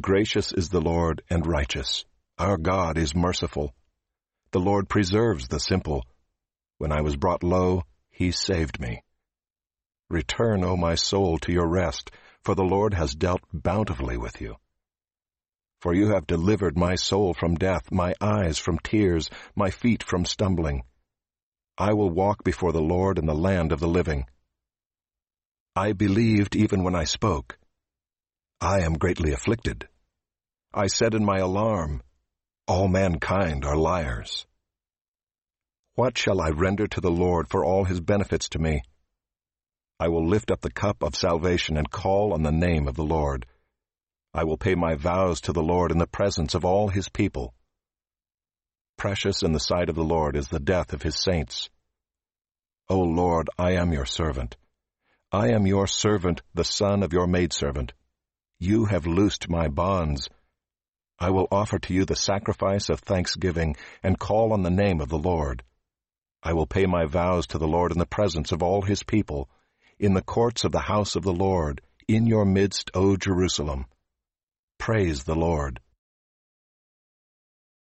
Gracious is the Lord and righteous. Our God is merciful. The Lord preserves the simple. When I was brought low, he saved me. Return, O my soul, to your rest, for the Lord has dealt bountifully with you. For you have delivered my soul from death, my eyes from tears, my feet from stumbling. I will walk before the Lord in the land of the living. I believed even when I spoke. I am greatly afflicted. I said in my alarm, All mankind are liars. What shall I render to the Lord for all his benefits to me? I will lift up the cup of salvation and call on the name of the Lord. I will pay my vows to the Lord in the presence of all his people. Precious in the sight of the Lord is the death of his saints. O Lord, I am your servant. I am your servant, the son of your maidservant. You have loosed my bonds. I will offer to you the sacrifice of thanksgiving and call on the name of the Lord. I will pay my vows to the Lord in the presence of all his people, in the courts of the house of the Lord, in your midst, O Jerusalem. Praise the Lord.